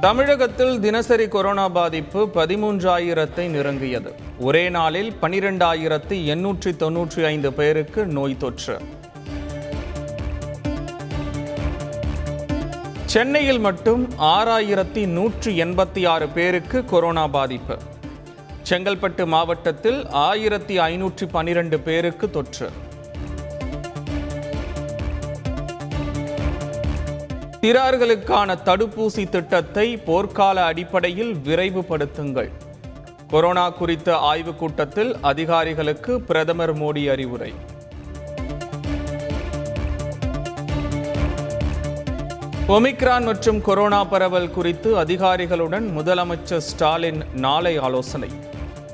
தமிழகத்தில் தினசரி கொரோனா பாதிப்பு பதிமூன்றாயிரத்தை நெருங்கியது. ஒரே நாளில் பனிரெண்டாயிரத்து எண்ணூற்றி தொன்னூற்றி ஐந்து பேருக்கு நோய் தொற்று. சென்னையில் மட்டும் ஆறாயிரத்தி நூற்றி எண்பத்தி ஆறு பேருக்கு கொரோனா பாதிப்பு. செங்கல்பட்டு மாவட்டத்தில் ஆயிரத்தி ஐநூற்றி பனிரெண்டு பேருக்கு தொற்று. சிறார்களுக்கான தடுப்பூசி திட்டத்தை போர்க்கால அடிப்படையில் விரைவுபடுத்துங்கள். கொரோனா குறித்த ஆய்வுக் கூட்டத்தில் அதிகாரிகளுக்கு பிரதமர் மோடி அறிவுரை. ஒமிக்ரான் மற்றும் கொரோனா பரவல் குறித்து அதிகாரிகளுடன் முதலமைச்சர் ஸ்டாலின் நாளை ஆலோசனை.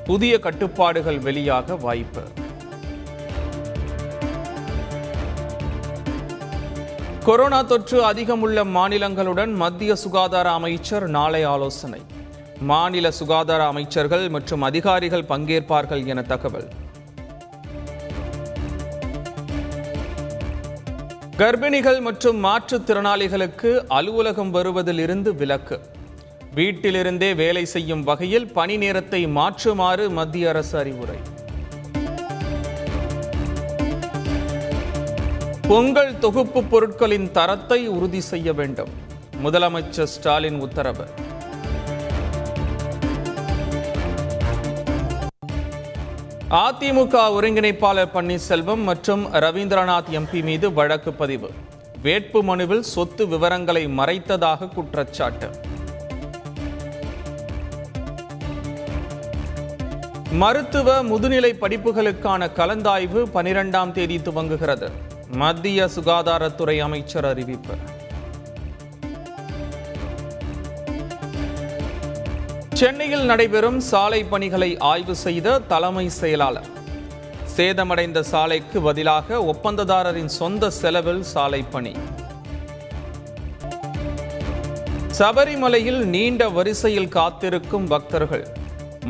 புதிய கட்டுப்பாடுகள் வெளியாக வாய்ப்பு. கொரோனா தொற்று அதிகம் உள்ள மாநிலங்களுடன் மத்திய சுகாதார அமைச்சர் நாளை ஆலோசனை. மாநில சுகாதார அமைச்சர்கள் மற்றும் அதிகாரிகள் பங்கேற்பார்கள் என தகவல். கர்ப்பிணிகள் மற்றும் மாற்றுத்திறனாளிகளுக்கு அலுவலகம் வருவதிலிருந்து விலக்கு. வீட்டிலிருந்தே வேலை செய்யும் வகையில் பணி நேரத்தை மாற்றுமாறு மத்திய அரசு அறிவுரை. பொங்கல் தொகுப்பு பொருட்களின் தரத்தை உறுதி செய்ய வேண்டும். முதலமைச்சர் ஸ்டாலின் உத்தரவு. அதிமுக ஒருங்கிணைப்பாளர் பன்னீர்செல்வம் மற்றும் ரவீந்திரநாத் எம்பி மீது வழக்கு பதிவு. வேட்பு மனுவில் சொத்து விவரங்களை மறைத்ததாக குற்றச்சாட்டு. மருத்துவ முதுநிலை படிப்புகளுக்கான கலந்தாய்வு பனிரெண்டாம் தேதி துவங்குகிறது. மத்திய சுகாதாரத்துறை அமைச்சர் அறிவிப்பு. சென்னையில் நடைபெறும் சாலை பணிகளை ஆய்வு செய்த தலைமை செயலாளர். சேதமடைந்த சாலைக்கு பதிலாக ஒப்பந்ததாரரின் சொந்த செலவில் சாலை பணி. சபரிமலையில் நீண்ட வரிசையில் காத்திருக்கும் பக்தர்கள்.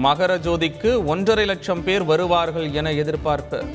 மகர ஜோதிக்கு ஒன்றரை லட்சம் பேர் வருவார்கள் என எதிர்பார்ப்பு.